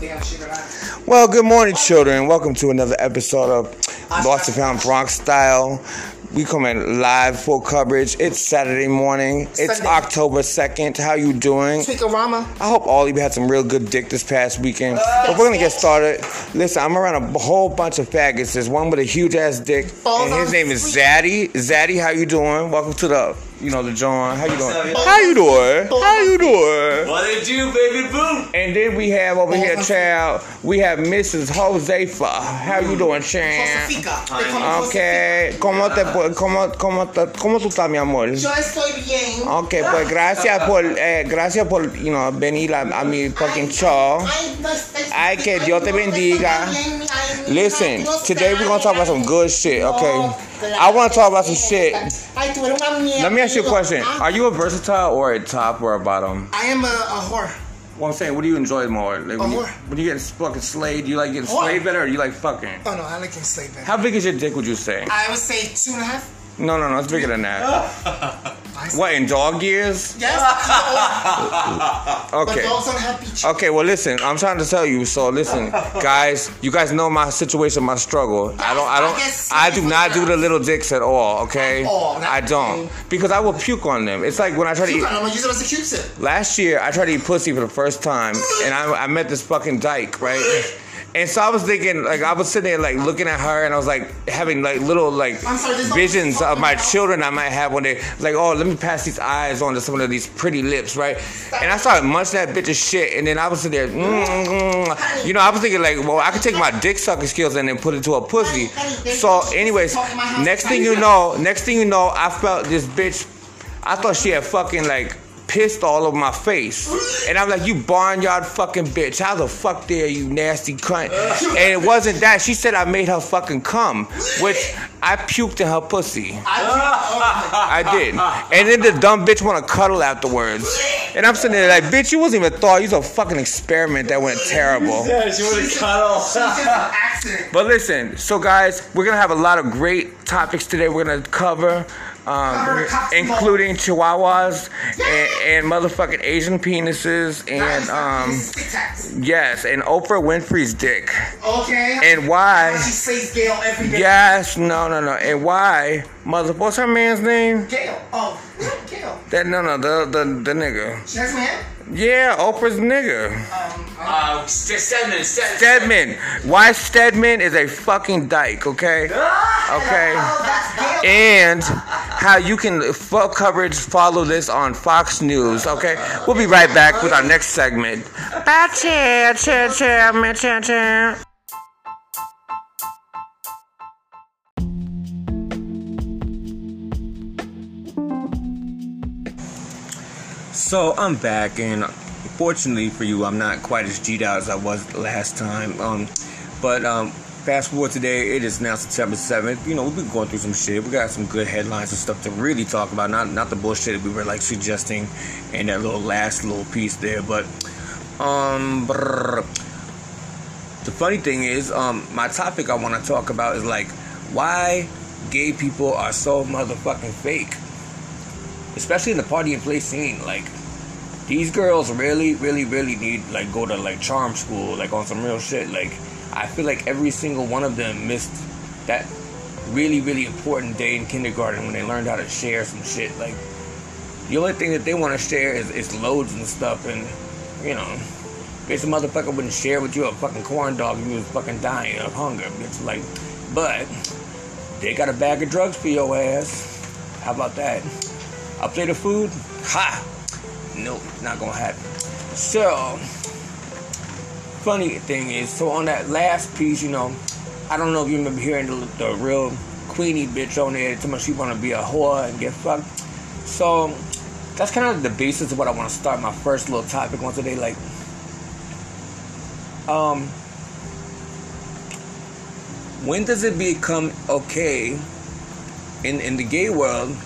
Damn, sugar high. Well, good morning, children. Welcome to another episode of Lost and Found Bronx Style. We coming live full coverage. It's Saturday morning. It's Sunday. October second. How you doing? Tweakorama. I hope all of you had some real good dick this past weekend. But we're gonna get started. Listen, I'm around a whole bunch of faggots. There's one with a huge ass dick, and his name is Zaddy. Zaddy, how you doing? Welcome to the, you know, the John. How you doing? How you doing? How you doing? What did you, baby boo? And then we have over here, child. We have Mrs. Josefa. How you doing, child? Josefica. They call me Okay, ¿cómo te pu- cómo cómo te- cómo tú estás, mi amor? Yo estoy bien. Okay, pues gracias por eh, gracias por you know venir a, a mi fucking show. Ay, no estoy- Ay, que Dios te bendiga. Estoy bien, ay, mi- Listen, today we're gonna talk about some good shit. Okay. Oh, I want to talk about some shit. Ay, tú eres una mierda. Let me ask you a question: Are you a versatile or a top or a bottom? I am a, a whore. Well, I'm saying, what do you enjoy more? Like when, A you, whore. when you get fucking slayed, do you like getting slayed better, or you like fucking? Oh no, I like getting slave better. How big is your dick? Would you say? I would say two and a half. No, no, no, it's bigger than that. I What in dog years? Yes. But Okay. dogs don't have beach. Okay, well, listen. I'm trying to tell you. So, listen, guys. You guys know my situation, my struggle. I don't. I don't. I do not do the little dicks at all. Okay. At all, I don't because I will puke on them. It's like when I try to eat. I'm gonna use it as a Q-tip. Last year, I tried to eat pussy for the first time, and I, I met this fucking dyke, right? And so I was thinking, like, I was sitting there, like, looking at her, and I was like having like little like sorry, visions of my children I might have one day. Like, oh, let me pass these eyes on to some of these pretty lips, right? And I started munching that bitch's shit, and then I was sitting there, mm, mm. you know, I was thinking like, well, I could take my dick sucking skills and then put it to a pussy. So, anyways, next thing you know, next thing you know, I felt this bitch. I thought she had fucking like pissed all over my face. And I'm like, you barnyard fucking bitch. How the fuck dare you nasty cunt? And it wasn't that. She said I made her fucking come, which I puked in her pussy. I did. And then the dumb bitch wanna cuddle afterwards. And I'm sitting there like, bitch, you wasn't even thought. You was a fucking experiment that went terrible. Yeah, she would have cuddle. It's just an accident. But listen, so guys, we're gonna have a lot of great topics today. We're gonna cover, um, Cover cock and including chihuahuas and, and motherfucking Asian penises and um, yes, and Oprah Winfrey's dick Okay. and why? She slays Gayle every day. Yes, no, no, no, and why? Mother, what's her man's name? Gayle. Oh, Gayle. That no, no, the the the nigga. She man. Yeah, Oprah's nigga. Um, um, Uh, Stedman, Stedman. Stedman. Why Stedman is a fucking dyke? Okay. Okay. oh, that's Gayle. and how you can full coverage follow this on Fox News. Okay, we'll be right back with our next segment. Cha cha cha cha cha. So I'm back, and fortunately for you, I'm not quite as G'd out as I was last time. Um, but um, fast forward today, it is now September 7th. You know, we've been going through some shit. We got some good headlines and stuff to really talk about. Not not the bullshit that we were like suggesting in that little last little piece there. But um, the funny thing is, um, my topic I want to talk about is like why gay people are so motherfucking fake especially in the party and play scene. Like these girls really, really, really need like go to like charm school, like on some real shit. Like I feel like every single one of them missed that really, really important day in kindergarten when they learned how to share some shit. Like the only thing that they want to share is, is loads and stuff, and you know. Bitch, a motherfucker wouldn't share with you a fucking corn dog if you was fucking dying of hunger. Bitch, like, but they got a bag of drugs for your ass. How about that? Update the food? Ha! Nope, it's not gonna happen. So, funny thing is, so on that last piece, you know, I don't know if you remember hearing the, the real Queenie bitch on there, too much she wanna be a whore and get fucked. So, that's kind of the basis of what I want to start my first little topic on today. Like, um, when does it become okay in in the gay world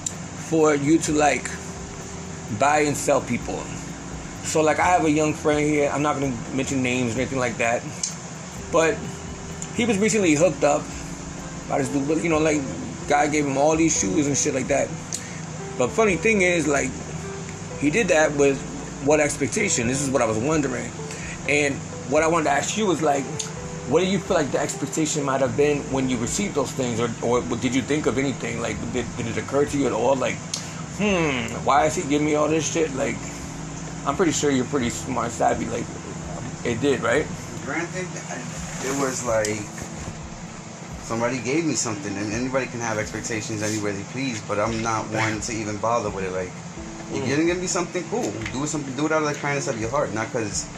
for you to like buy and sell people? So like I have a young friend here. I'm not gonna mention names or anything like that, but he was recently hooked up by this dude. But you know, like guy gave him all these shoes and shit like that. But funny thing is, like he did that with what expectation? This is what I was wondering. And what I wanted to ask you was like, what do you feel like the expectation might have been when you received those things, or, or did you think of anything? Like, did, did it occur to you at all? Like, hmm, why is he giving me all this shit? Like, I'm pretty sure you're pretty smart, savvy. Like, it did, right? Granted, it was like somebody gave me something, and anybody can have expectations any way they please. But I'm not one to even bother with it. Like, if you're gonna give me something cool, do it something, do it out of the kindness of your heart, not because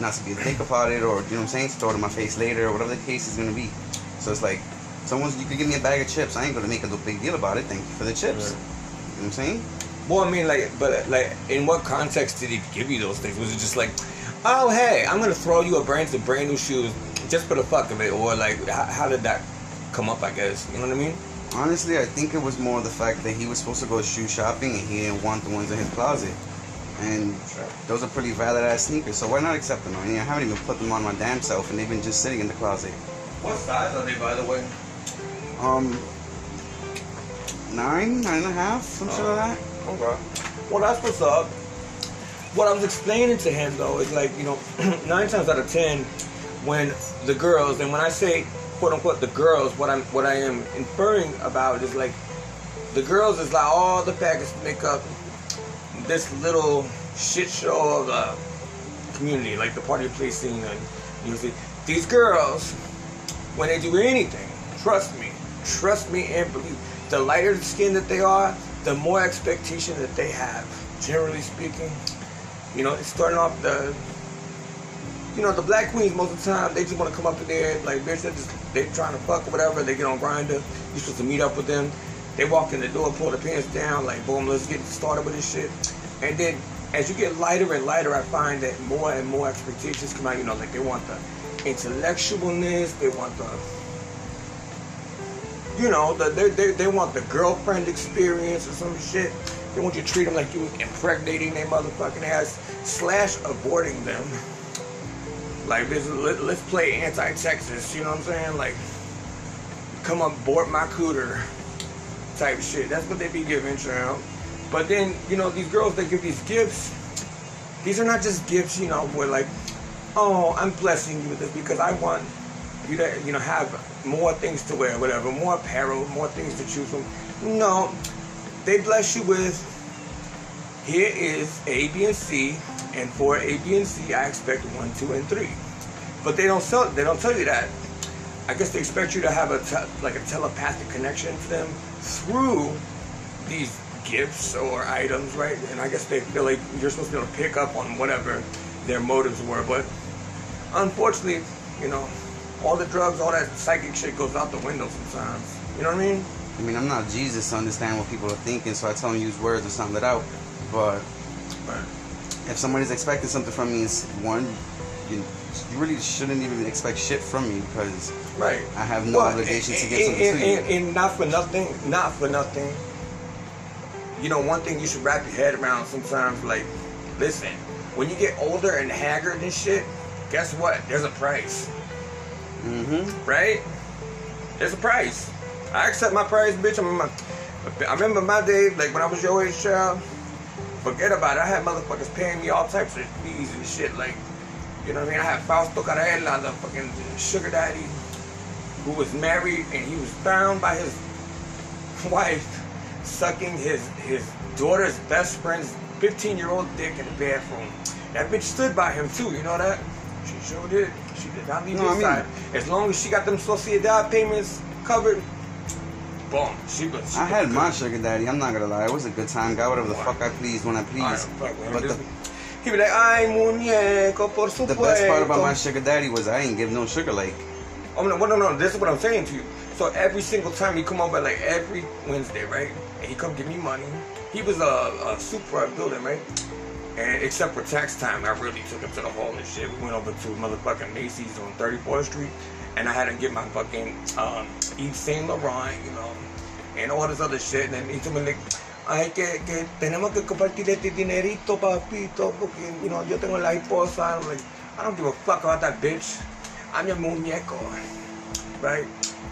not to be a dick about it or you know what I'm saying, to throw it in my face later or whatever the case is gonna be. So it's like, someone's you could give me a bag of chips, I ain't gonna make a big deal about it. Thank you for the chips. Right. You know what I'm saying? Well, I mean, like, but like, in what context did he give you those things? Was it just like, oh, hey, I'm gonna throw you a brand some brand new shoes just for the fuck of it, or like, how, how did that come up? I guess you know what I mean. Honestly, I think it was more the fact that he was supposed to go shoe shopping and he didn't want the ones in his closet. And those are pretty valid ass sneakers, so why not accept them? I mean, I haven't even put them on my damn self, and they've been just sitting in the closet. What size are they, by the way? Um, nine, nine and a half, some shit oh. like that. Okay. Well, that's what's up. What I was explaining to him though is like, you know, nine times out of ten, when the girls, and when I say quote unquote the girls, what I'm what I am inferring about is like the girls is like all the package make up this little shit show of a community, like the party place scene and you see these girls when they do anything, trust me, trust me and believe the lighter the skin that they are, the more expectation that they have. Generally speaking, you know, it's starting off the, you know, the black queens most of the time they just want to come up in there like bitch, they're just they trying to fuck or whatever. They get on Grindr. You're supposed to meet up with them. They walk in the door, pull the pants down, like boom, let's get started with this shit. And then as you get lighter and lighter, I find that more and more expectations come out. You know, like they want the intellectualness, they want the you know, the, they, they, they want the girlfriend experience or some shit. They want you to treat them like you impregnating their motherfucking ass slash aborting them. Like, this, let, let's play anti-Texas, you know what I'm saying? Like, come abort my cooter type shit. That's what they be giving, child. But then, you know, these girls, they give these gifts. These are not just gifts, you know, where like, oh, I'm blessing you with this because I want you you know, have more things to wear, whatever, more apparel, more things to choose from. No, they bless you with. Here is A, B, and C, and for A, B, and C, I expect one, two, and three. But they don't sell. They don't tell you that. I guess they expect you to have a te- like a telepathic connection to them through these gifts or items, right? And I guess they feel like you're supposed to be able to pick up on whatever their motives were. But unfortunately, you know, all the drugs, all that psychic shit goes out the window sometimes. You know what I mean? I mean, I'm not Jesus to understand what people are thinking, so I tell them use words or sound it out. But Right. if somebody's expecting something from me, it's one, you, you really shouldn't even expect shit from me because Right. I have no obligation to get and, something and, to you. and, and not for nothing, not for nothing. You know, one thing you should wrap your head around sometimes, like, listen, when you get older and haggard and shit, guess what? There's a price, Mm-hmm. right? There's a price. I accept my price, bitch. I'm my, I remember my day, like when I was your age, child. Forget about it. I had motherfuckers paying me all types of fees and shit. Like, you know what I mean? I had Fausto Carella, the fucking sugar daddy, who was married and he was found by his wife sucking his his daughter's best friend's 15 year old dick in the bathroom. That bitch stood by him too, you know that? She sure did. She did not leave No, his I mean- side. As long as she got them Sociedad payments covered, boom. She was. She I had good. my sugar daddy. I'm not gonna lie. It was a good time. Got whatever the Wow. fuck I pleased when I pleased. him. But the, He be like, ay, muñeco, por supuesto. the best part about my sugar daddy was I ain't give no sugar. Like, Oh no, no, no, this is what I'm saying to you. So every single time he come over, like every Wednesday, right? And he come give me money. He was a, a super building, right? And except for tax time, I really took him to the hall and shit. We went over to motherfucking Macy's on 34th Street, and I had to get my fucking um, Yves Saint Laurent, you know, and all this other shit. And then he told me like, ay, que, que tenemos que compartir este dinerito, papito, porque, you know, yo tengo la esposa. I'm like, I don't give a fuck about that bitch. I'm your muñeco, right?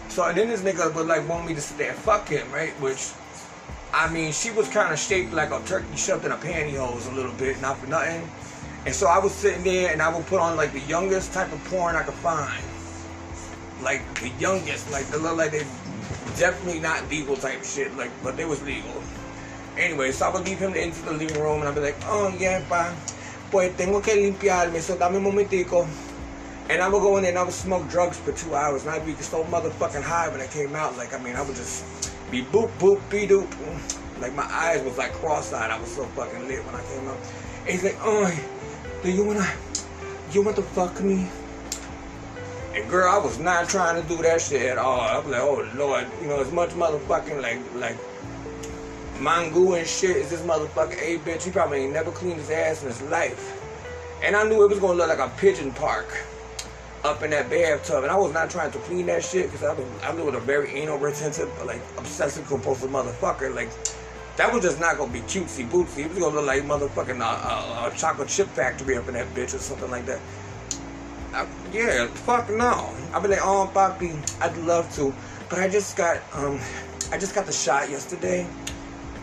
So and then this nigga would like want me to sit there fuck him, right? Which, I mean, she was kind of shaped like a turkey shoved in a pantyhose a little bit, not for nothing. And so I was sitting there and I would put on like the youngest type of porn I could find. Like the youngest, like they look like they definitely not legal type shit, like but they was legal. Anyway, so I would leave him into the living room and I'd be like, oh yeah, pa, pues tengo que limpiarme, so dame un momentico. And I would go in there and I would smoke drugs for two hours and I'd be so motherfucking high when I came out. Like, I mean, I would just be boop, boop, be doop. Like, my eyes was like cross-eyed. I was so fucking lit when I came out. And he's like, oh, do you wanna, you want to fuck me? And girl, I was not trying to do that shit at all. I was like, oh lord, you know, as much motherfucking like like mango and shit is this motherfucker a bitch. He probably ain't never cleaned his ass in his life. And I knew it was gonna look like a pigeon park up in that bathtub. And I was not trying to clean that shit because I was I was a very anal retentive, like obsessive compulsive motherfucker. Like that was just not gonna be cutesy bootsy. It was gonna look like motherfucking uh, uh, a chocolate chip factory up in that bitch or something like that. I, yeah, fuck no. I'd be like, oh, Poppy, I'd love to, but I just got, um, I just got the shot yesterday.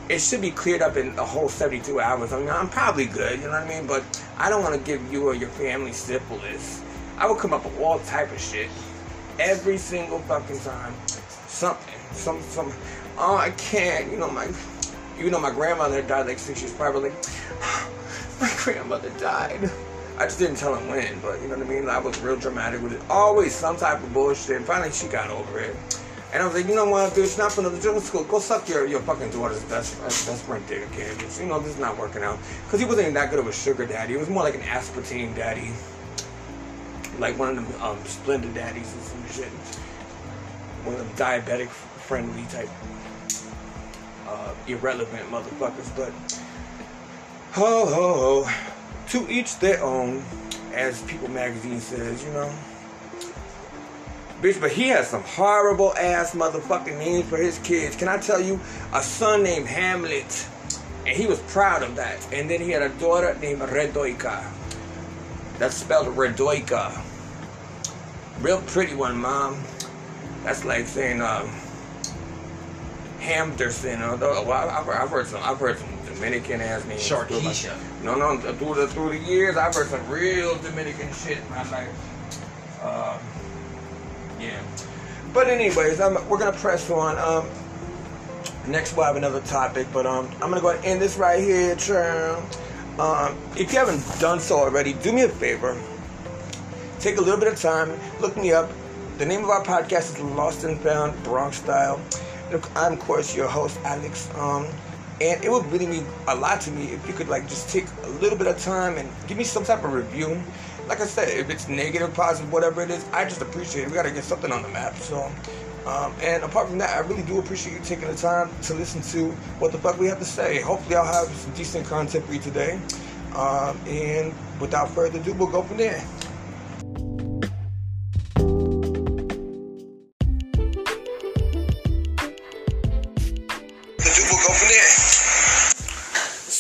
It should be cleared up in a whole 72 hours. I mean, I'm probably good, you know what I mean? But I don't want to give you or your family syphilis. I would come up with all type of shit every single fucking time. Something, some, some. Oh, I can't. You know my, you know my grandmother died like six years prior. Like, my grandmother died. I just didn't tell him when, but you know what I mean? I was real dramatic with it. Always some type of bullshit. And finally, she got over it. And I was like, you know what, bitch, not for the joke school. Go suck your, your fucking daughter's best, best friend dick again. You know, this is not working out. Because he wasn't even that good of a sugar daddy. He was more like an aspartame daddy. Like one of them um, Splenda daddies and some shit. One of them diabetic friendly type uh, irrelevant motherfuckers. But, ho, ho, ho to each their own, as People Magazine says, you know. Bitch, but he has some horrible ass motherfucking names for his kids. Can I tell you? A son named Hamlet. And he was proud of that. And then he had a daughter named Redoika. That's spelled Redoika. Real pretty one, mom. That's like saying um, Hamderson. Although well, I've, I've heard some, I've heard some Dominican ass names. Sharkeisha. No, no. Through the through the years, I've heard some real Dominican shit in my life. Um, yeah. But anyways, I'm, we're gonna press on. Um, next we'll have another topic, but um, I'm gonna go ahead and end this right here, churn. Um, if you haven't done so already, do me a favor. Take a little bit of time, look me up. The name of our podcast is Lost and Found Bronx Style. I'm, of course, your host, Alex. Um, and it would really mean a lot to me if you could like just take a little bit of time and give me some type of review. Like I said, if it's negative, positive, whatever it is, I just appreciate it. We gotta get something on the map. So, um, and apart from that, I really do appreciate you taking the time to listen to what the fuck we have to say. Hopefully, I'll have some decent content for you today. Um, and without further ado, we'll go from there.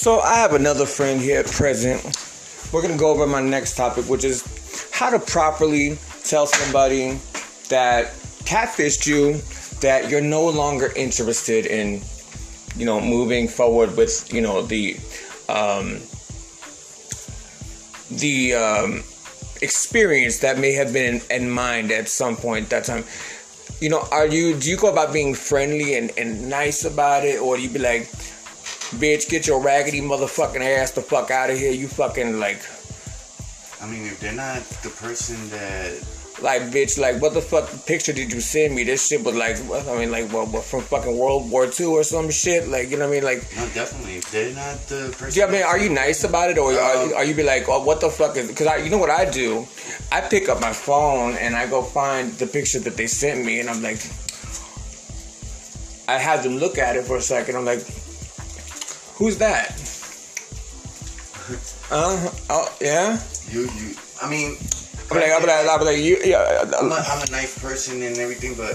So I have another friend here present. We're gonna go over my next topic, which is how to properly tell somebody that catfished you that you're no longer interested in, you know, moving forward with, you know, the um, the um, experience that may have been in, in mind at some point that time. You know, are you do you go about being friendly and, and nice about it, or do you be like, bitch, get your raggedy motherfucking ass the fuck out of here. You fucking like, I mean, if they're not the person that like, bitch, like, what the fuck picture did you send me? This shit was like, I mean, like, what, what, from fucking World War II or some shit? Like, you know what I mean? Like, no, definitely, if they're not the person. yeah, I mean, are you nice about it, or are, Um, are you be like, oh, what the fuck is? Because I, you know what I do? I pick up my phone and I go find the picture that they sent me, and I'm like, I have them look at it for a second. I'm like, who's that? Uh, oh, yeah. you, you, I mean, I'm like, I'm like, I'm like, you, yeah. I'm a, I'm a nice person and everything, but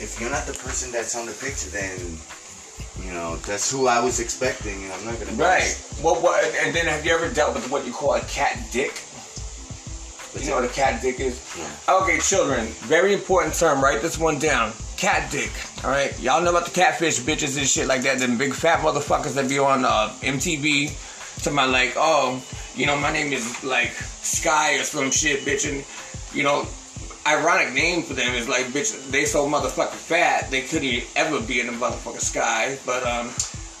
if you're not the person that's on the picture, then you know that's who I was expecting, and I'm not gonna. Right. What? What? And then have you ever dealt with what you call a cat dick? You know what a cat dick is? Okay, children. Very important term. Write this one down. Cat dick. All right. Y'all know about the catfish bitches and shit like that. Them big fat motherfuckers that be on uh, MTV. About like, oh, you know, my name is like Sky or some shit, bitch, and you know, ironic name for them is like, bitch, they so motherfucking fat they couldn't ever be in the motherfucking sky, but um,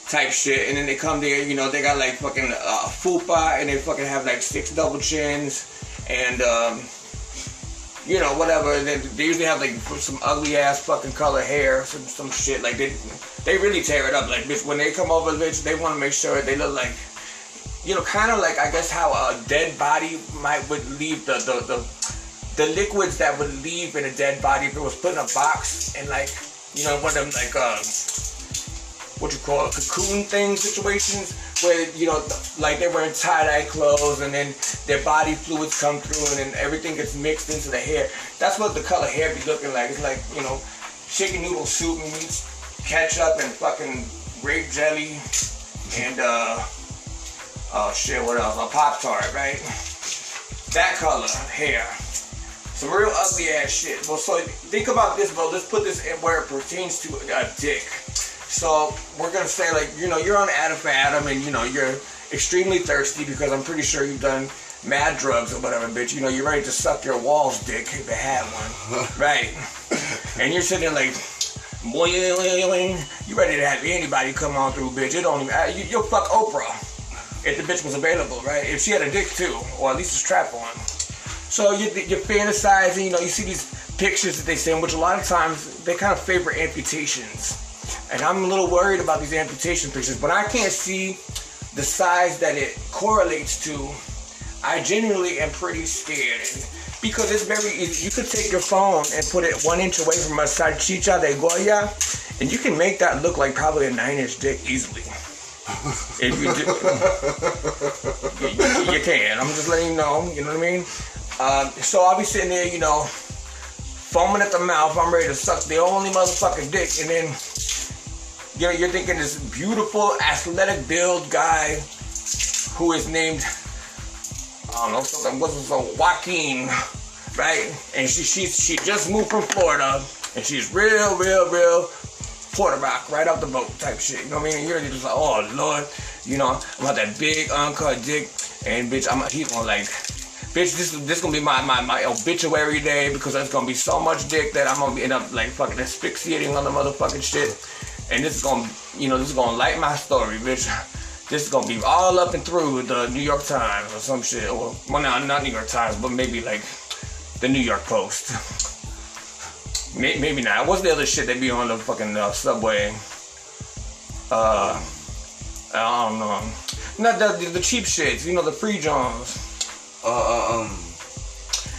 type shit. And then they come there, you know, they got like fucking uh, fupa, and they fucking have like six double chins, and um, you know, whatever. And then they usually have like some ugly ass fucking color hair, some some shit. Like they they really tear it up. Like bitch, when they come over, bitch, they want to make sure they look like. You know, kind of like I guess how a dead body might would leave the, the, the the liquids that would leave in a dead body if it was put in a box and like you know one of them like uh what you call it, cocoon thing situations where you know like they're wearing tie-dye clothes and then their body fluids come through and then everything gets mixed into the hair. That's what the color hair be looking like. It's like you know chicken noodle soup meets ketchup and fucking grape jelly and uh oh shit what else a pop tart right that color hair some real ugly ass shit. Well, so think about this, bro. Let's put this in where it pertains to a dick. So we're gonna say like, you know, you're on Adam for Adam, and you know you're extremely thirsty because I'm pretty sure you've done mad drugs or whatever, bitch. You know, you're ready to suck your walls dick if you had one, right? And you're sitting there like, boing, you ready to have anybody come on through, bitch? It don't even, uh, you, you'll fuck Oprah if the bitch was available, right? If she had a dick too, or at least a strap on. So you, you're fantasizing, you know, you see these pictures that they send, which a lot of times they kind of favor amputations. And I'm a little worried about these amputation pictures, but I can't see the size that it correlates to. I genuinely am pretty scared. Because it's very easy. You could take your phone and put it one inch away from a salchicha de Goya, and you can make that look like probably a nine inch dick easily. You do, you, you can. I'm just letting you know, you know what I mean? Um, so I'll be sitting there, you know, foaming at the mouth. I'm ready to suck the only motherfucking dick, and then you're, you're thinking this beautiful, athletic build guy who is named, I don't know, something wasn't so Joaquin, right? And she she she just moved from Florida, and she's real, real, real Puerto Rock, right off the boat type shit. You know what I mean? You're just like, oh lord, you know, I'm about that big uncut dick, and bitch, I'm he's gonna like bitch, this this gonna be my, my, my obituary day because there's gonna be so much dick that I'm gonna end up like fucking asphyxiating on the motherfucking shit. And this is gonna, you know, this is gonna light my story, bitch. This is gonna be all up and through the New York Times or some shit. Or, well, no, not New York Times, but maybe like the New York Post. Maybe not. What's the other shit that be on the fucking uh, subway? Uh, I don't know. Not the, the cheap shits, you know, the free Johns. Uh, uh, um.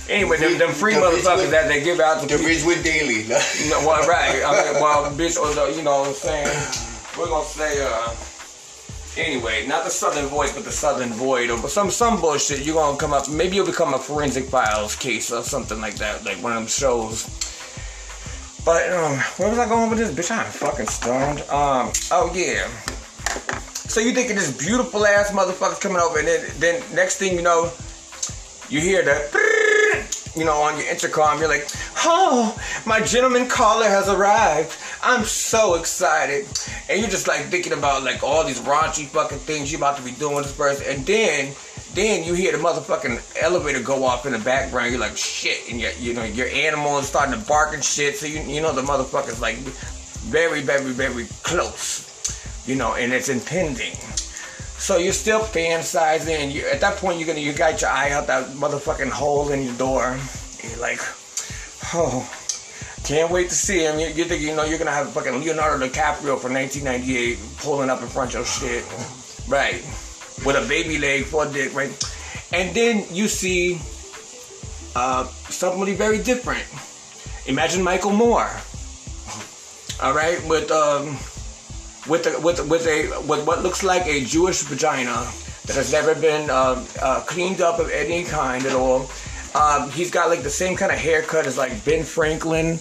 Anyway, The them, them free the motherfuckers Ridgewood- that they give out to The. Ridgewood Daily. No, well, right. I mean, well, bitch, or the, you know what I'm saying? We're gonna say, uh, anyway, not the Southern Voice, but the Southern Void, or some some bullshit. You're gonna come up, maybe you'll become a Forensic Files case or something like that, like one of them shows. But um, where was I going with this? Bitch, I'm fucking stoned. Um, oh yeah. So you thinking this beautiful ass motherfucker's coming over, and then then next thing you know, you hear that, you know, on your intercom, you're like, oh, my gentleman caller has arrived. I'm so excited. And you're just like thinking about like all these raunchy fucking things you're about to be doing with this person. And then, then you hear the motherfucking elevator go off in the background. You're like, shit. And you know, your animal is starting to bark and shit. So you, you know the motherfucker's like very, very, very close. You know, and it's impending. So you're still fantasizing, and you, at that point you're gonna you got your eye out that motherfucking hole in your door. And you're like, oh, can't wait to see him. You, you think you know you're gonna have fucking Leonardo DiCaprio from 1998 pulling up in front of your shit, right? With a baby leg for a dick, right? And then you see uh, somebody very different. Imagine Michael Moore. All right, with um, with a, with with a with what looks like a Jewish vagina that has never been uh, uh, cleaned up of any kind at all. Um, he's got like the same kind of haircut as like Ben Franklin.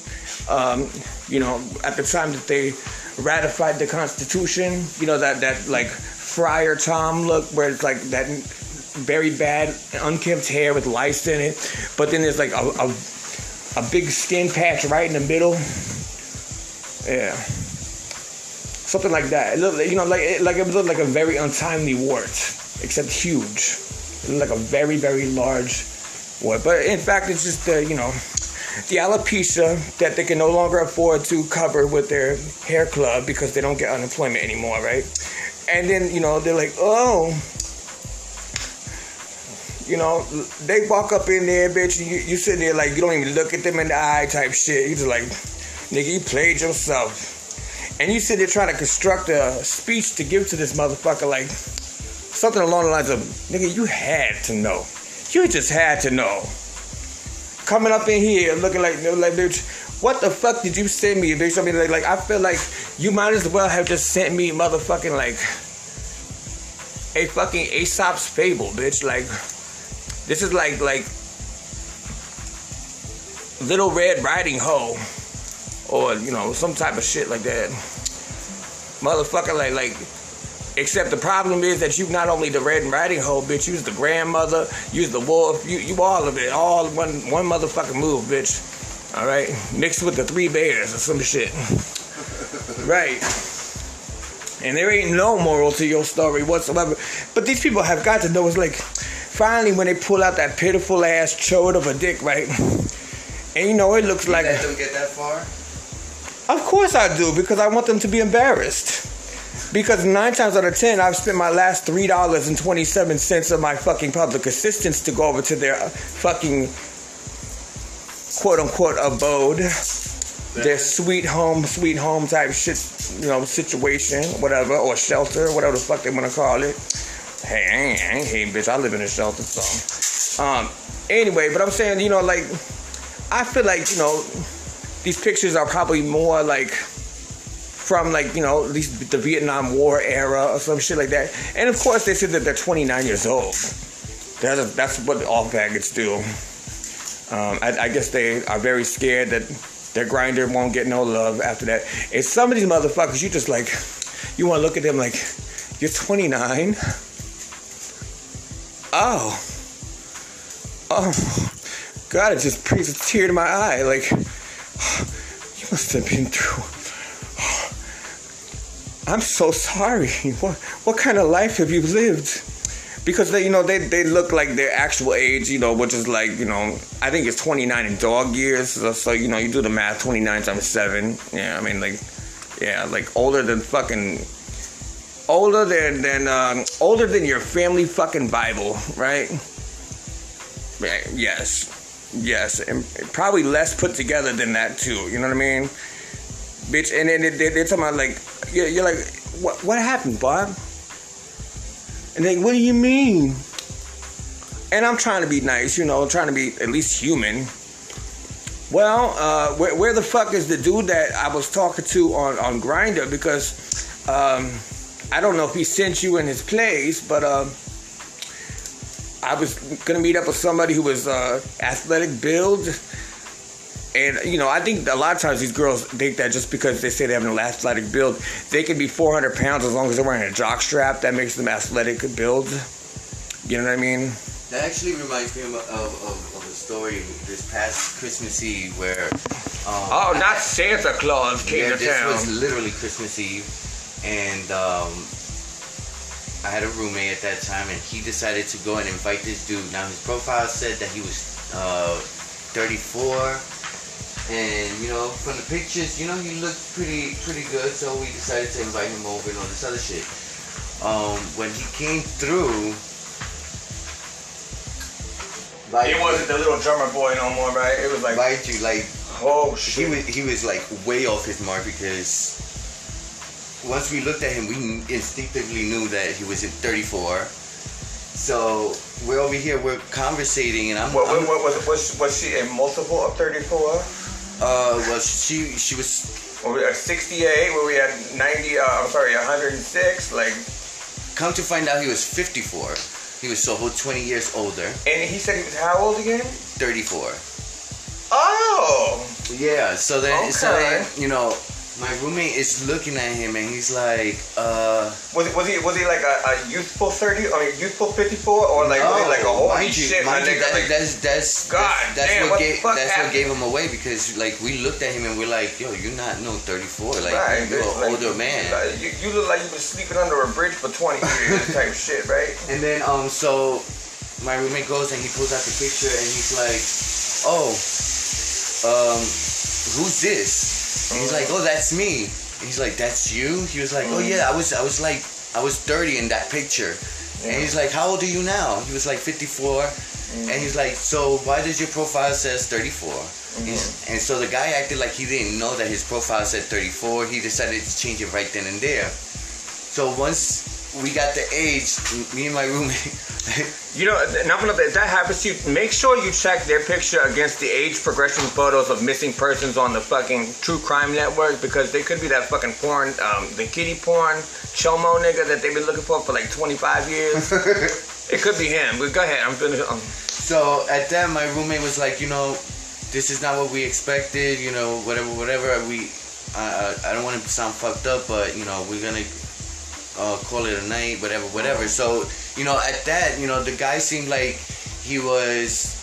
Um, you know, at the time that they ratified the Constitution, you know that that like Friar Tom look, where it's like that very bad unkempt hair with lice in it, but then there's like a a, a big skin patch right in the middle. Yeah something like that. It looked, you know, like it, like it looked like a very untimely wart, except huge. It like a very, very large wart. But in fact, it's just the, you know, the alopecia that they can no longer afford to cover with their hair club because they don't get unemployment anymore, right? And then, you know, they're like, oh, you know, they walk up in there, bitch, you, you sit there like you don't even look at them in the eye type shit. You just like, nigga, you played yourself. And you sit there trying to construct a speech to give to this motherfucker like something along the lines of, nigga, you had to know. You just had to know. Coming up in here looking like, like bitch, what the fuck did you send me? I mean, like, like I feel like you might as well have just sent me motherfucking like a fucking Aesop's fable, bitch. Like, this is like like Little Red Riding Hoe, or you know some type of shit like that. Motherfucker, like like. Except the problem is that you not only the Red Riding Hoe, bitch. You's the grandmother. You's the wolf. You you all of it. All one one motherfucking move, bitch. All right, mixed with the three bears or some shit. right. And there ain't no moral to your story whatsoever. But these people have got to know it's like finally when they pull out that pitiful ass chode of a dick, right? And you know it looks like Let them get that far. Of course I do, because I want them to be embarrassed. Because nine times out of ten, I've spent my last three dollars and twenty-seven cents of my fucking public assistance to go over to their fucking quote unquote abode, their sweet home, sweet home type shit, you know, situation, whatever, or shelter, whatever the fuck they want to call it. Hey, hating, bitch. I live in a shelter, so. Um. Anyway, but I'm saying, you know, like, I feel like, you know, these pictures are probably more like from like you know at least the Vietnam War era or some shit like that. And of course they said that they're 29 years old. That's that's what all faggots do. Um, I, I guess they are very scared that their Grindr won't get no love after that. And some of these motherfuckers, you just like, you want to look at them like, you're 29. Oh, oh, God! It just brings a tear to my eye. Like, you must have been through. I'm so sorry. What what kind of life have you lived? Because they, you know, they, they look like their actual age, you know, which is like, you know, I think it's 29 in dog years. So, so you know, you do the math, 29 times seven. Yeah, I mean, like, yeah, like older than fucking, older than than um, older than your family fucking Bible, right? Right. Yes, yes, and probably less put together than that too. You know what I mean? Bitch, and then they, they, they're talking about like, you're, you're like, what what happened, Bob? And they, what do you mean? And I'm trying to be nice, you know, trying to be at least human. Well, uh, where, where the fuck is the dude that I was talking to on, on Grindr? Because um, I don't know if he sent you in his place, but uh, I was gonna meet up with somebody who was uh, athletic build. And you know, I think a lot of times these girls think that just because they say they have an athletic build, they can be 400 pounds as long as they're wearing a jock strap. That makes them athletic build. You know what I mean? That actually reminds me of, of, of, a story this past Christmas Eve where. Um, Oh, not I- Santa Claus came yeah, to this town. was literally Christmas Eve, and um, I had a roommate at that time, and he decided to go and invite this dude. Now his profile said that he was uh, 34, and you know from the pictures, you know he looked pretty pretty good. So we decided to invite him over and all this other shit. Um, when he came through, like It wasn't the little drummer boy no more, right? It was like, mind you, like oh he was he was like way off his mark because once we looked at him, we instinctively knew that he was at 34. So we're over here, we're conversating, and I'm, What, I'm what, what, was, was, was she a multiple of 34? Uh, well, she she was Were we at 68? Were we had 90? Uh, I'm sorry, 106? Like, come to find out he was 54. He was so whole 20 years older, and he said he was how old again? 34. Oh, Yeah. So then, so then, Okay. you know, my roommate is looking at him, and he's like, uh. was it was he was he like a, a youthful 30 or a youthful 54 or like he like a holy you, shit, mind you, that, like, that's that's God that's, that's damn, what, what gave that's what gave him away because like we looked at him and we're like, yo, you're not no 34, like right, you're an like, older man. like, you, you look like you've been sleeping under a bridge for 20 years type shit, right? And then um so my roommate goes and he pulls out the picture and he's like, "Oh, um, who's this?" And he's like, "Oh, that's me." And he's like, "That's you?" He was like, "Oh yeah, I was I was like I was 30 in that picture." And he's like, "How old are you now?" He was like 54. And he's like, "So why does your profile says 34?" He's, and so the guy acted like he didn't know that his profile said 34. He decided to change it right then and there. So once we got the age, me and my roommate, You know, not gonna, if that happens to you, make sure you check their picture against the age progression photos of missing persons on the fucking true crime network because they could be that fucking porn, um, the kitty porn chomo nigga that they've been looking for for like 25 years. it could be him. But go ahead. I'm finished. Um, So at that, my roommate was like, you know, this is not what we expected. You know, whatever, whatever. We, uh, I don't want to sound fucked up, but you know, we're gonna uh, call it a night, whatever, whatever. So you know, at that, you know, the guy seemed like he was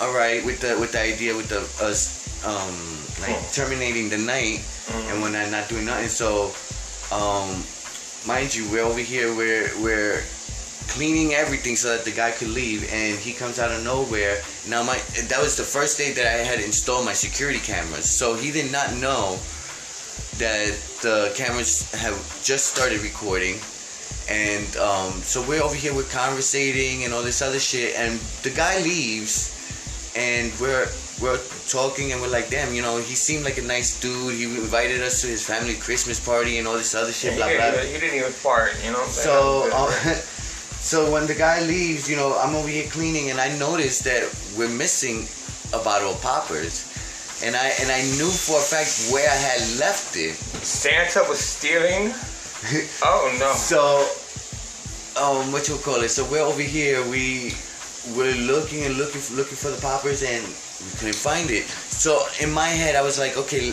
all right with the with the idea with the us um like terminating the night and when I'm not doing nothing. So, um, mind you, we're over here. We're we're cleaning everything so that the guy could leave and he comes out of nowhere now my that was the first day that i had installed my security cameras so he did not know that the cameras have just started recording. And um, so we're over here we're conversating and all this other shit. And the guy leaves and we're we're talking and we're like damn you know he seemed like a nice dude. He invited us to his family christmas party and all this other shit he, blah. didn't blah even, he didn't even fart, you know so, um, so when the guy leaves, you know, I'm over here cleaning, and I noticed that we're missing a bottle of poppers, and I and I knew for a fact where I had left it. Santa was stealing. Oh no. So, um, what you call it? So we're over here. We we're looking and looking for, looking for the poppers, and we couldn't find it. So in my head, I was like, okay.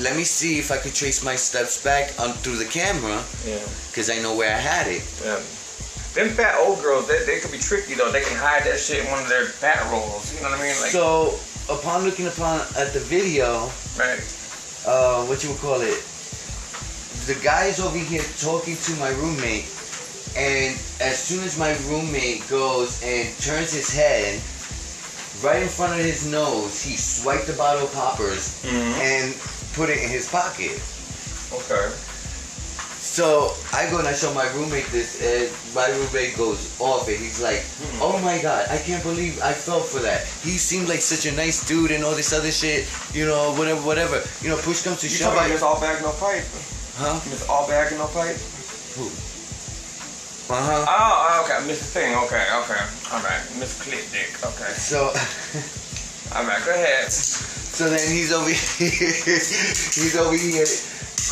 Let me see if I could trace my steps back on through the camera Yeah. because I know where I had it. Yeah. Them fat old girls, they, they could be tricky though. They can hide that shit in one of their fat rolls. You know what I mean? Like, So upon looking upon at the video, right. uh, what you would call it, the guy's over here talking to my roommate, and as soon as my roommate goes and turns his head, right in front of his nose, he swiped the bottle of poppers Mhm. and put it in his pocket. Okay. So I go and I show my roommate this, and my roommate goes off, and he's like, "Oh my god, I can't believe I fell for that. He seemed like such a nice dude, and all this other shit, you know, whatever, whatever. You know, push comes to You shove, talking about I, Miss All Bag No Pipe? huh? Miss All Bag No Pipe? Uh huh. Oh, okay. Miss Thing. Okay, okay. All right. Miss Clit Dick. Okay. So, All right. Go ahead. so then he's over here, he's over here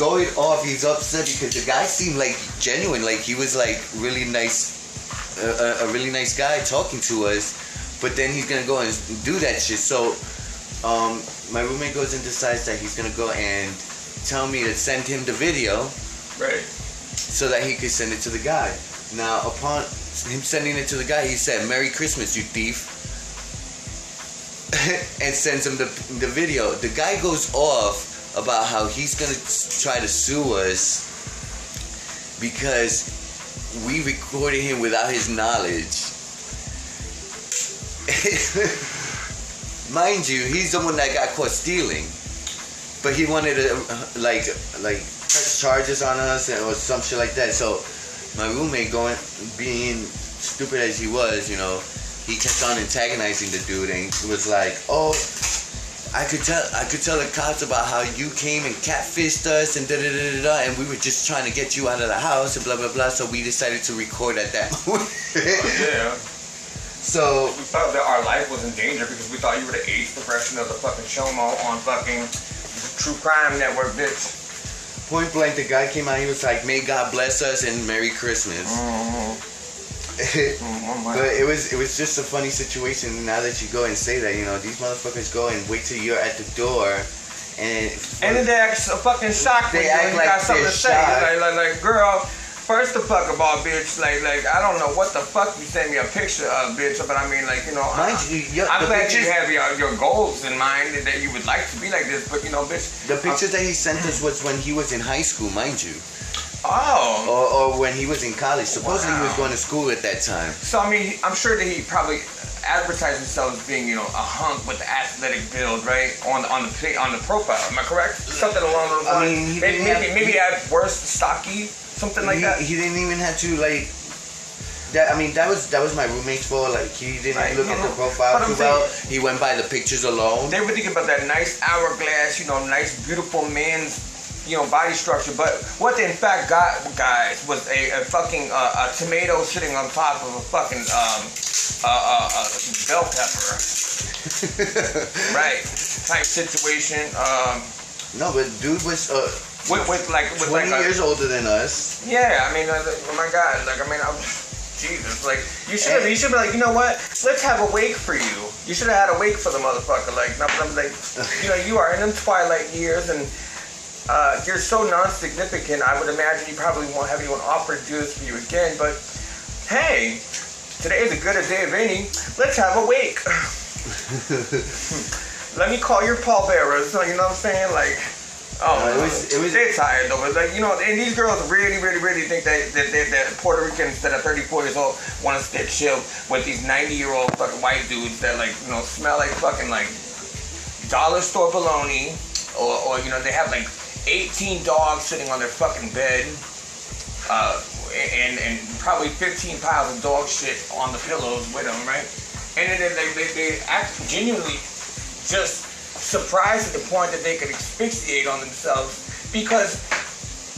going off. He's upset because the guy seemed like genuine, like he was like really nice, a, a, a really nice guy talking to us. But then he's gonna go and do that shit. So, um, my roommate goes and decides that he's gonna go and tell me to send him the video Right. so that he could send it to the guy. Now, upon him sending it to the guy, he said, "Merry Christmas, you thief," and sends him the the video. The guy goes off about how he's gonna try to sue us because we recorded him without his knowledge. Mind you, he's the one that got caught stealing, but he wanted to like like press charges on us and- or some shit like that. So my roommate going being stupid as he was, you know, he kept on antagonizing the dude and was like, "Oh, I could tell I could tell the cops about how you came and catfished us and da da da da da, and we were just trying to get you out of the house and blah blah blah." So we decided to record at that moment. Yeah. so We thought that our life was in danger because we thought you were the age progression of the fucking Chomo on fucking True Crime Network, bitch. point blank, the guy came out. He was like, "May God bless us and Merry Christmas." Mm-hmm. Mm-hmm. But it was it was just a funny situation. Now that you go and say that, you know, these motherfuckers go and wait till you're at the door, and And then they act so fucking shocked They when act you like got something to say. Like, like, like, girl, first the fuck all, bitch. Like, like, I don't know what the fuck you sent me a picture of, bitch. But I mean, like, you know, mind I, you, your, I'm glad pictures, you have your, your goals in mind that you would like to be like this. But you know, bitch. the pictures that he sent us was when he was in high school, mind you. Oh. or, or when he was in college. Supposedly he was going to school at that time. So I mean, I'm sure that he probably advertised himself as being, you know, a hunk with the athletic build, right? On the on the on the profile. Am I correct? Something along those I lines. mean, he maybe maybe, have- maybe at worst stocky, something like he, that. he didn't even have to like. That, I mean, that was that was my roommate's fault. Like he didn't Right, look you at the uh-huh. profile too well. He went by the pictures alone. they were thinking about that nice hourglass, you know, nice beautiful man's, you know, body structure. But what they in fact got, guys, was a, a fucking uh, a tomato sitting on top of a fucking um, uh, uh, uh, bell pepper, right? Type situation. Um, no, but dude was uh, with, with like with 20 like a, years older than us. Yeah, I mean, uh, oh my God, like I mean, I'm, Jesus, like you should have, you should be like, you know what? Let's have a wake for you. You should have had a wake for the motherfucker. Like, not I'm like, you know, you are in them twilight years and. Uh, you're so non-significant. I would imagine you probably won't have anyone offer to do this for you again. But hey, today is a good a day of any. Let's have a wake. Let me call your pallbearers. You know what I'm saying? Like, oh, No, it was- it was- they're tired though. But like, you know, and these girls really, really, really think that that, that, that Puerto Ricans that are 34 years old want to sit chill with these 90 year old fucking white dudes that like, you know, smell like fucking like dollar store bologna, or, or you know, they have like 18 dogs sitting on their fucking bed. Uh, and, and probably 15 piles of dog shit on the pillows with them, right? And then they, they, they act genuinely just surprised at the point that they could asphyxiate on themselves because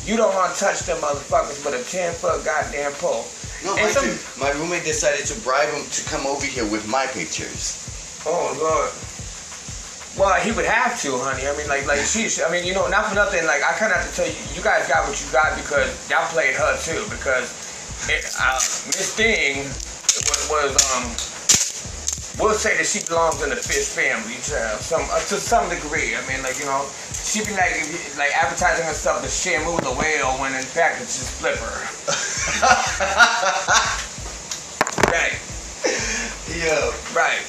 you don't want to touch them motherfuckers with a 10 foot goddamn pole. No, And some- my roommate decided to bribe him to come over here with my pictures. Oh Lord. Well, he would have to, honey. I mean, like, like she. I mean, you know, not for nothing. Like, I kind of have to tell you, you guys got what you got because y'all played her too. Because it, uh, Miss Thing was, was um. We'll say that she belongs in the fish family, to some uh, to some degree. I mean, like you know, she be like like advertising herself as Shamu the whale when in fact it's just Flipper. right. Yeah. Right.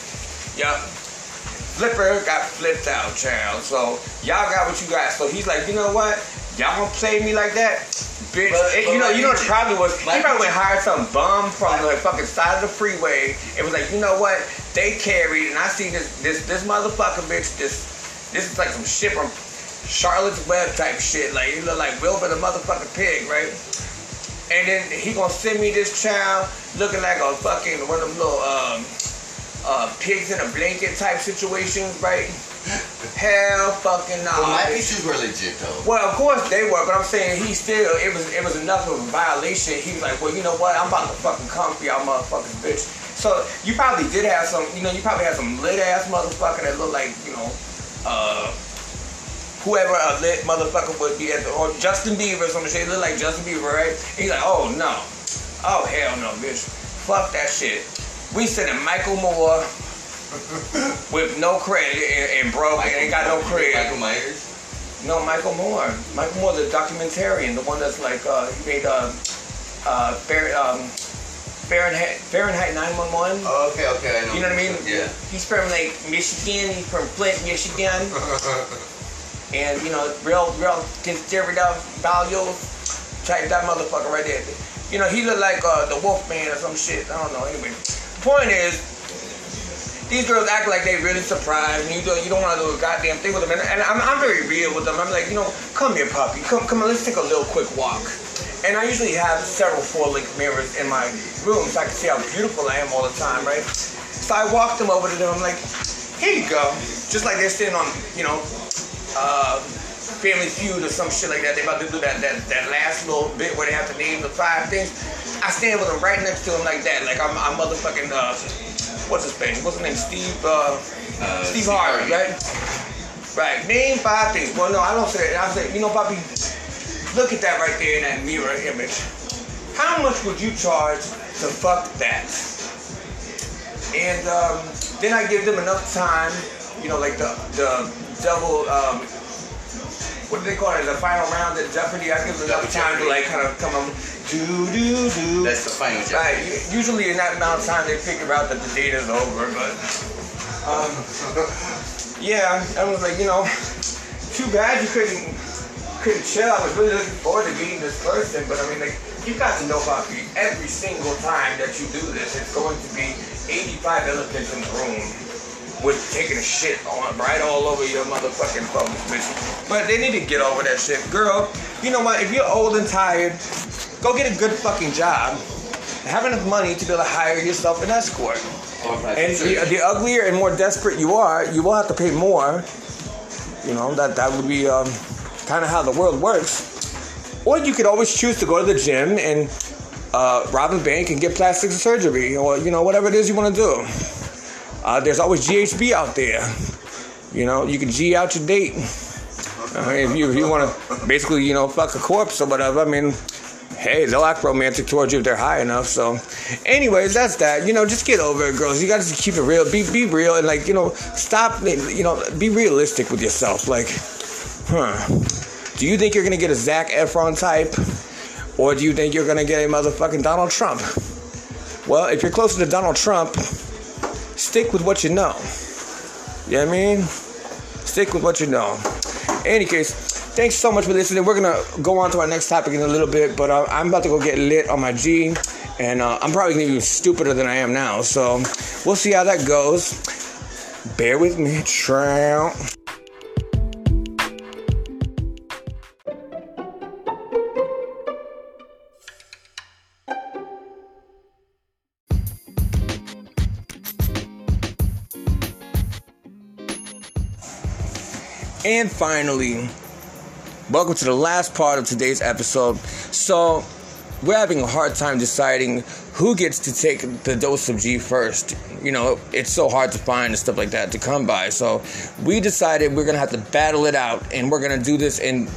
Yup. Flipper got flipped out, child. So y'all got what you got. So he's like, you know what? Y'all gonna play me like that? Bitch. But- And but you know, my you know what the problem was? He my probably went hired some bum from the fucking side of the freeway. It was like, you know what? They carried, and I see this this this motherfucker bitch. This this is like some shit from Charlotte's Web type shit. Like you look like Wilbur the motherfucking pig, right? And then he gonna send me this child looking like a fucking one of them little um uh pigs in a blanket type situations, right? Hell fucking no. Well, my pictures were legit though. Well, of course they were, but I'm saying he still it was it was enough of a violation. He was like, well, you know what? I'm about to fucking come for y'all motherfuckers, bitch. So you probably did have some, you know, you probably had some lit ass motherfucker that looked like, you know, uh, whoever a lit motherfucker would be at the, or Justin Bieber or some shit. Look like Justin Bieber, right? He's like, oh no, oh hell no, bitch, fuck that shit. We sending Michael Moore with no credit and, and broke and ain't got no credit. Michael Myers. No, Michael Moore. Michael Moore, the documentarian, the one that's like uh, he made uh, uh, Fair, um, Fahrenheit Fahrenheit 911. Oh, okay, okay, I know. You know what I mean? Yeah. He's from like Michigan. He's from Flint, Michigan. and you know, real, real conservative values type that motherfucker right there. You know, he looked like uh, the Wolfman or some shit. I don't know. Anyway, point is, these girls act like they really surprised, and you don't, you don't want to do a goddamn thing with them. And, and I'm, I'm very real with them. I'm like, you know, come here, puppy. Come, come on, let's take a little quick walk. And I usually have several full-length mirrors in my room, so I can see how beautiful I am all the time, right? So I walked them over to them. I'm like, here you go. Just like they're sitting on, you know, uh, Family Feud or some shit like that. They about to do that, that that last little bit where they have to name the five things. I stand with him right next to him like that. Like I'm, I'm motherfucking, uh, what's his name? What's his name? Steve, uh, Uh, Steve Harvey, right? Right. Name five things. Well, no, I don't say that. I say, you know, Poppy, look at that right there in that mirror image. How much would you charge to fuck that? And um, then I give them enough time, you know, like the the double, um, what do they call it? The final round at Jeopardy. I give them enough time to like kind of come on, do do do. That's the final job. Right. Usually in that amount of time they figure out that the date is over, but um, yeah, I was like, you know, too bad you couldn't couldn't chill. I was really looking forward to meeting this person, but I mean, like, you got to know, Buffy, every single time that you do this, it's going to be 85 elephants in the room with taking a shit on right all over your motherfucking clothes, bitch. But they need to get over that shit, girl. You know what? If you're old and tired, go get a good fucking job. Have enough money to be able to hire yourself an escort. And the, the uglier and more desperate you are, you will have to pay more. You know that that would be um, kind of how the world works. Or you could always choose to go to the gym and uh, rob a bank and get plastic surgery, or you know whatever it is you want to do. Uh, there's always GHB out there. You know you can G out your date. Uh, if you if you want to basically you know fuck a corpse or whatever. I mean, hey, they'll act romantic towards you if they're high enough. So, anyways, that's that. You know, just get over it, girls. You got to keep it real. Be be real and like you know, stop. You know, be realistic with yourself. Like, huh? Do you think you're gonna get a Zac Efron type, or do you think you're gonna get a motherfucking Donald Trump? Well, if you're closer to Donald Trump, stick with what you know. You know what I mean? Stick with what you know. Any case, thanks so much for listening. We're gonna go on to our next topic in a little bit, but uh, I'm about to go get lit on my G, and uh, I'm probably gonna be stupider than I am now. So we'll see how that goes. Bear with me, trout. And finally, welcome to the last part of today's episode. So, we're having a hard time deciding who gets to take the dose of G first. You know, it's so hard to find and stuff like that to come by. So, we decided we're gonna have to battle it out, and we're gonna do this in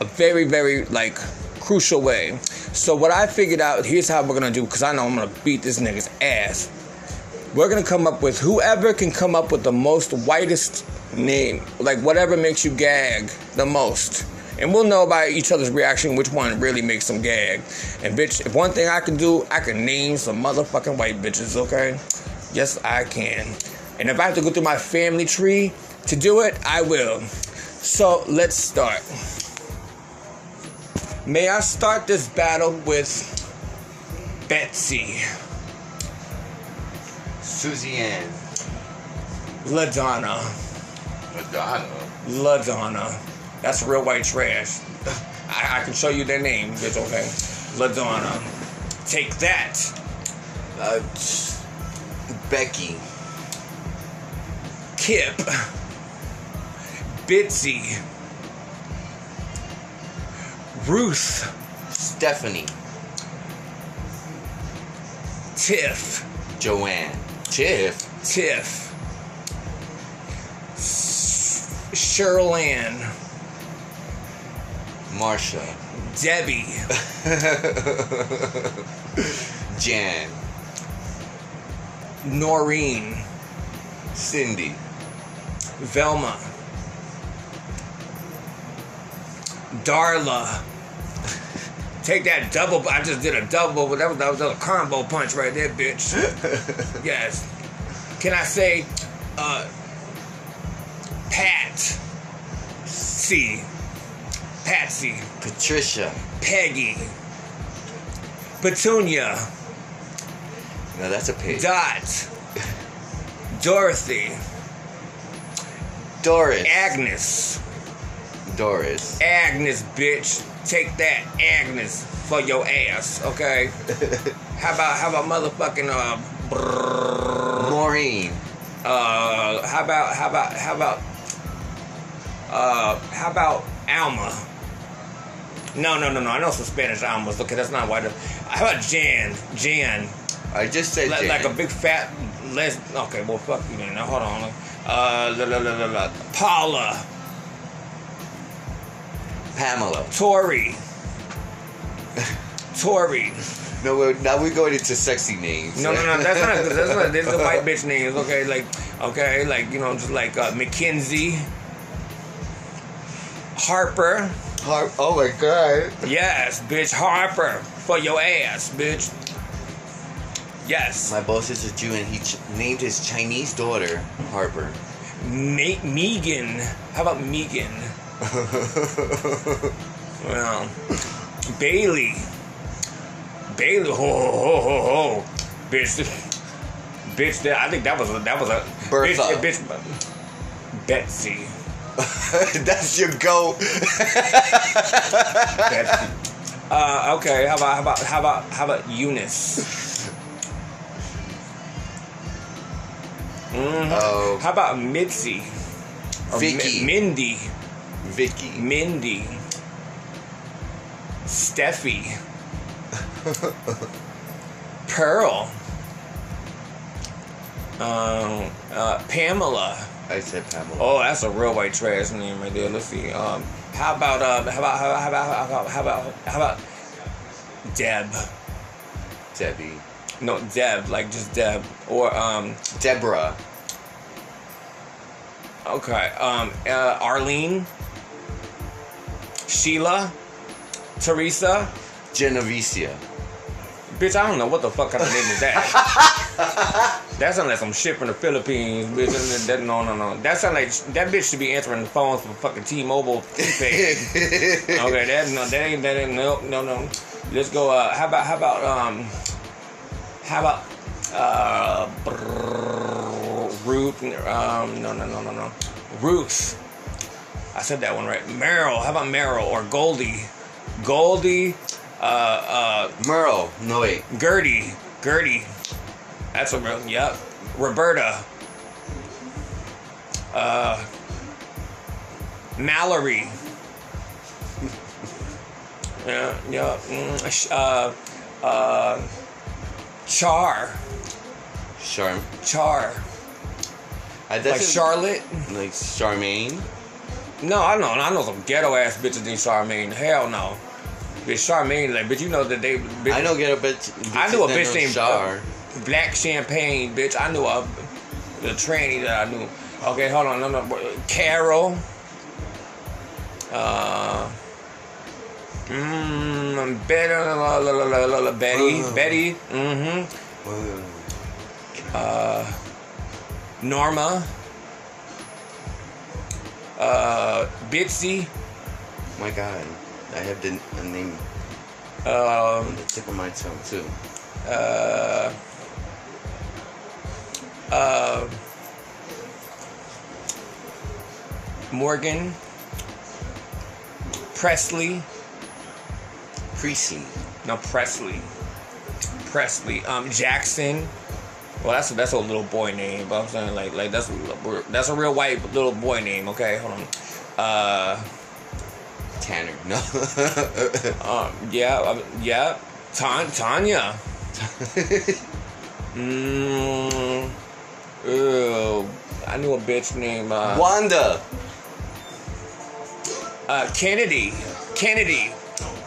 a very, very like crucial way. So, what I figured out here's how we're gonna do because I know I'm gonna beat this nigga's ass. We're gonna come up with whoever can come up with the most whitest name, like whatever makes you gag the most. And we'll know by each other's reaction which one really makes them gag. And bitch, if one thing I can do, I can name some motherfucking white bitches, okay? Yes, I can. And if I have to go through my family tree to do it, I will. So let's start. May I start this battle with Betsy Susie Ann. LaDonna. Madonna. LaDonna. That's real white trash. I, I can show you their name. It's okay. LaDonna. Take that. Uh, Becky. Kip. Bitsy. Ruth. Stephanie. Tiff. Joanne. Tiff. Tiff. Sherlyn. Marsha. Debbie. Jan. Noreen. Cindy. Velma. Darla. Take that double. I just did a double, but that was, that was a combo punch right there, bitch. yes. Can I say, uh, Pat? C. Patsy. Patricia. Peggy. Petunia. No, that's a pig. Dot. Dorothy. Doris. Agnes. Doris. Agnes, bitch. Take that, Agnes, for your ass, okay? how about how about motherfucking uh brrr, Maureen. uh how about how about how about uh how about Alma? No, no, no, no. I know some Spanish Almas. Okay, that's not white. How about Jan? Jan. I just said Like, Jan. like a big fat les okay, well fuck you then. Now hold on. Uh la, la, la, la, la. Paula. Pamela. Tori. Tori. No, we're, now we're going into sexy names. No, no, no. That's not. That's not. This is the white bitch names. Okay, like, okay, like you know, just like uh, Mackenzie, Harper. Har- oh my god. Yes, bitch, Harper for your ass, bitch. Yes, My boss is a Jew and he ch- named his Chinese daughter Harper. Ma- Megan. How about Megan? Well, Bailey. Bailey. Ho ho ho ho ho. Bitch. Bitch. That, I think that was a that was a Bertha. bitch. bitch Betsy. That's your go. Betsy. Uh, okay. How about how about how about how about Eunice? Mhm. Oh, How about Mitzi? Vicky. Mindy. Vicky. Mindy. Steffi. Pearl. Um, uh, Pamela. I said Pamela. Oh, that's a real white trash name right there. Let's see. Um, how about uh, how about how about how about how about how about Deb? Debbie. No, Deb, like just Deb, or um, Deborah. okay, um, uh, Arlene, Sheila, Teresa. Genovesia. Bitch, I don't know what the fuck kind of name is that. that sounds like some shit from the Philippines, bitch. That, no, no, no. That sounds like that bitch should be answering the phones for fucking T-Mobile. okay, that no, that ain't that ain't no, no, no. Let's go. Uh, how about how about um, how about uh, brrr, Ruth? Um, no, no, no, no, no. Ruth. I said that one right. Meryl. How about Meryl or Goldie? Goldie. Uh, uh, Merle. No wait. Gertie. Gertie. That's a real. Yep. Roberta. Uh. Mallory. Yeah. Yeah. mm, Uh. Uh. Char. Charm. Char. I Like Charlotte. Like Charmaine. No, I know. I know some ghetto ass bitches named Charmaine. Hell no. Bitch, Charmaine, like, but you know that they. Bitch, I know get a bitch. I knew a bitch named Char. uh, Black Champagne, bitch. I knew a the tranny that I knew. Okay, hold on, no, no, Carol. Uh, mm, better, la, la, la, la, la, la, Betty, Uh. Betty. Mm-hmm. Uh, Norma. Uh, Bitsy. My God, I have the a name Um, on the tip of my tongue too. uh, uh, Morgan, Presley, Precy. no Presley, Presley, um, Jackson. Well, that's a, that's a little boy name, but I'm saying like like that's a, that's a real white little boy name. Okay, hold on. Uh, Tanner. No. um, yeah, uh, yeah, Tan- Tanya. Mm, ew. I knew a bitch named uh, Wanda. uh, Kennedy. Kennedy.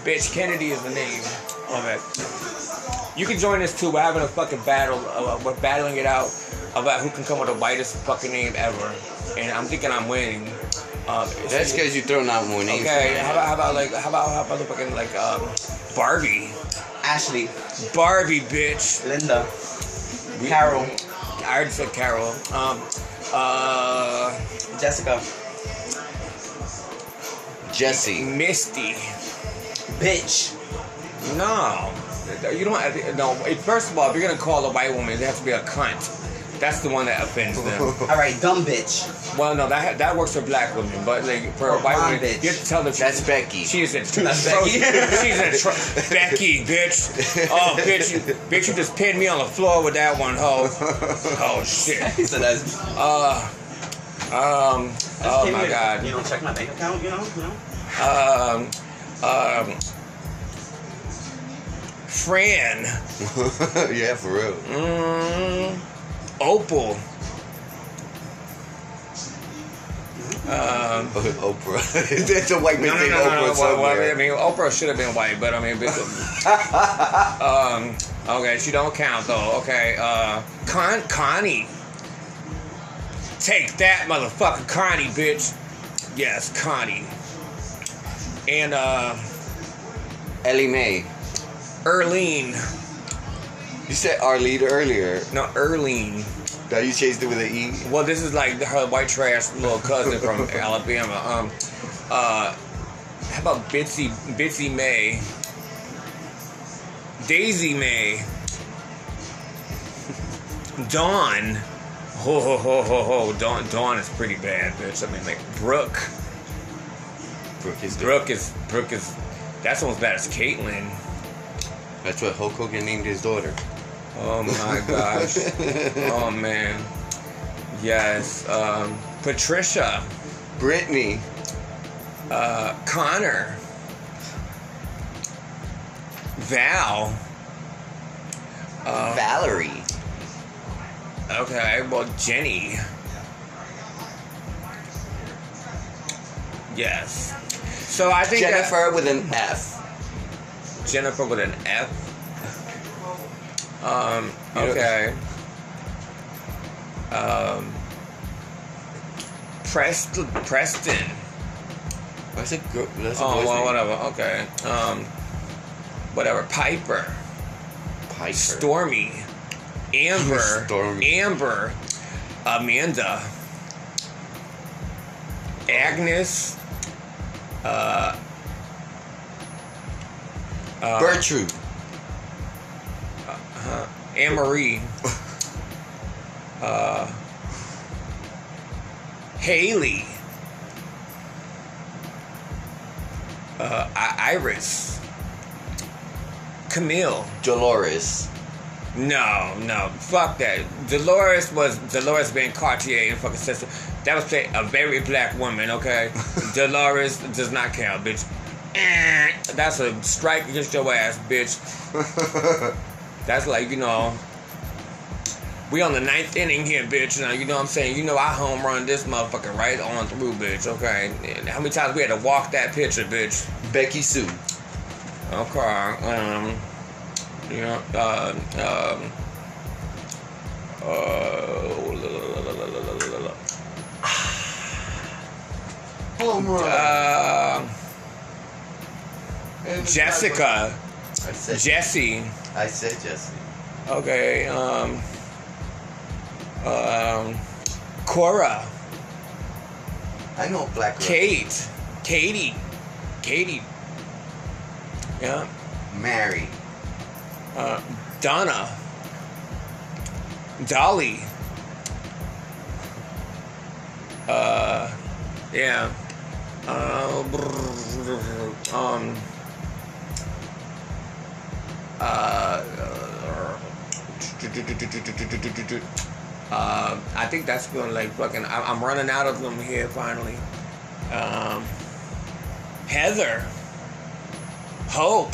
Bitch, Kennedy is the name of it. You can join us too. We're having a fucking battle. Uh, we're battling it out about who can come with the whitest fucking name ever. And I'm thinking I'm winning. Um, That's because you're throwing out more names. Okay, how about how about like how about how about the fucking like um Barbie? Ashley, Barbie, bitch. Linda, Carol, I already said Carol. Um, uh, Jessica, Jesse. Misty. bitch. No, you don't. Have, no. First of all, if you're gonna call a white woman, it has to be a cunt. That's the one that offends them. All right, dumb bitch. well, no, that that works for black women, but like for a white woman, bitch. you have to tell them That's Becky. She is a tr- That's Becky. She's a tr- Becky, bitch. Oh, bitch, you, bitch, you just pinned me on the floor with that one, hoe. Oh shit. Said that's. Uh, um. Oh my god. You know, check my bank account. You know, you know. Um, um, Fran, yeah, for real. mm, Opal, um, Oprah. That's a white man no, no, no, no, Oprah no. Well, well, I mean, Oprah should have been white, but I mean, but, um, okay, she don't count though. Okay, uh, Con- Connie, take that, motherfucker, Connie, bitch. Yes, Connie, and uh, Ellie Mae. Erlene. You said Arlene earlier. No, Erlene. Now you changed it with an E. Well, this is like her white trash little cousin from Alabama. Um, Uh, how about Bitsy Bitsy May? Daisy May. Dawn. Ho ho ho ho ho. Dawn Dawn is pretty bad, bitch. I mean like Brooke. Brooke is. Brooke is Brooke is that's almost as bad as Caitlyn. That's what Hulk Hogan named his daughter. Oh my gosh. oh man. Yes. Um, Patricia. Brittany. Uh, Connor. Val. Uh, Valerie. okay, well, Jenny. Yes. So I think that- Jennifer with an F. Jennifer with an F. Um, okay. Um, Preston. Preston. That's a girl. That's a Oh, well, name. whatever. Okay. Um, whatever. Piper. Piper. Stormy. Amber. Stormy. Amber. Amanda. Agnes. Uh, uh, Gertrude. uh, Anne Marie. Uh, Haley. Uh, I- Iris. Camille. Dolores. No, no, fuck that. Dolores was Dolores being Cartier and fucking sister. That was a very black woman, okay? Dolores does not count, bitch. Eh, That's a strike against your ass, bitch. That's like, you know, we on the ninth inning here, bitch. Now, you know what I'm saying? You know I home run this motherfucker right on through, bitch, okay? And how many times we had to walk that pitcher, bitch? Becky Sue. Okay. Um. You know. Uh. Um. Uh. Home uh Jessica. I said. Jesse. I said Jesse. Okay. Um. Um. Cora. I know black girl. Kate. Katie. Katie. Yeah. Mary. Uh, Donna, Dolly, uh, yeah, uh, um, uh, uh, I think that's going to like fucking. I- I'm running out of them here finally. Um, Heather, Hope.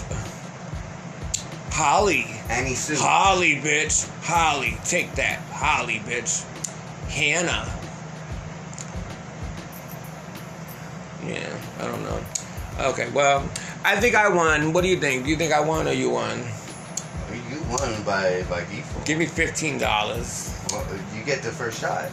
Holly. Annie Sue. Holly, bitch. Holly. Take that. Holly, bitch. Hannah. Yeah, I don't know. Okay, well, I think I won. What do you think? Do you think I won or you won? You won by by default. Give me fifteen dollars. Well, you get the first shot.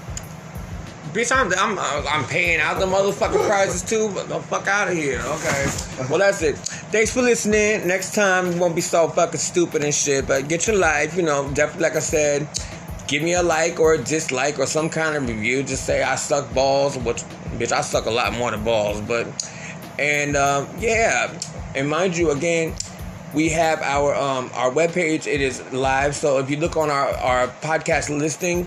Bitch, I'm, I'm I'm paying out the motherfucking prizes too, but the fuck out of here. Okay. Well, that's it. Thanks for listening. Next time, we won't be so fucking stupid and shit, but get your life. You know, definitely, like I said, give me a like or a dislike or some kind of review. Just say I suck balls, which, bitch, I suck a lot more than balls, but, and, um, yeah. And mind you, again, we have our um our webpage it is live so if you look on our our podcast listing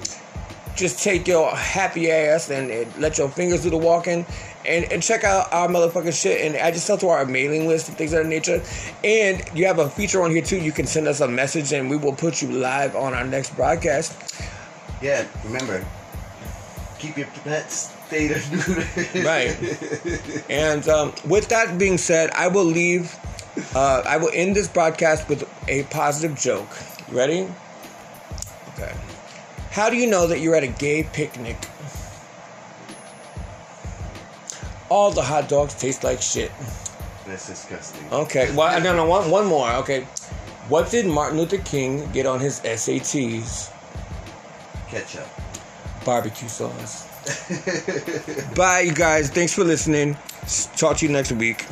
just take your happy ass and, and let your fingers do the walking and, and check out our motherfucking shit and add yourself to our mailing list and things of that nature. And you have a feature on here too. You can send us a message and we will put you live on our next broadcast. Yeah, remember. Keep your pets Right. And um, with that being said, I will leave. Uh, I will end this broadcast with a positive joke. Ready? Okay. How do you know that you're at a gay picnic? All the hot dogs taste like shit. That's disgusting. Okay. Well, no, no, one, one more. Okay. What did Martin Luther King get on his SATs? Ketchup. Barbecue sauce. Bye, you guys. Thanks for listening. Talk to you next week.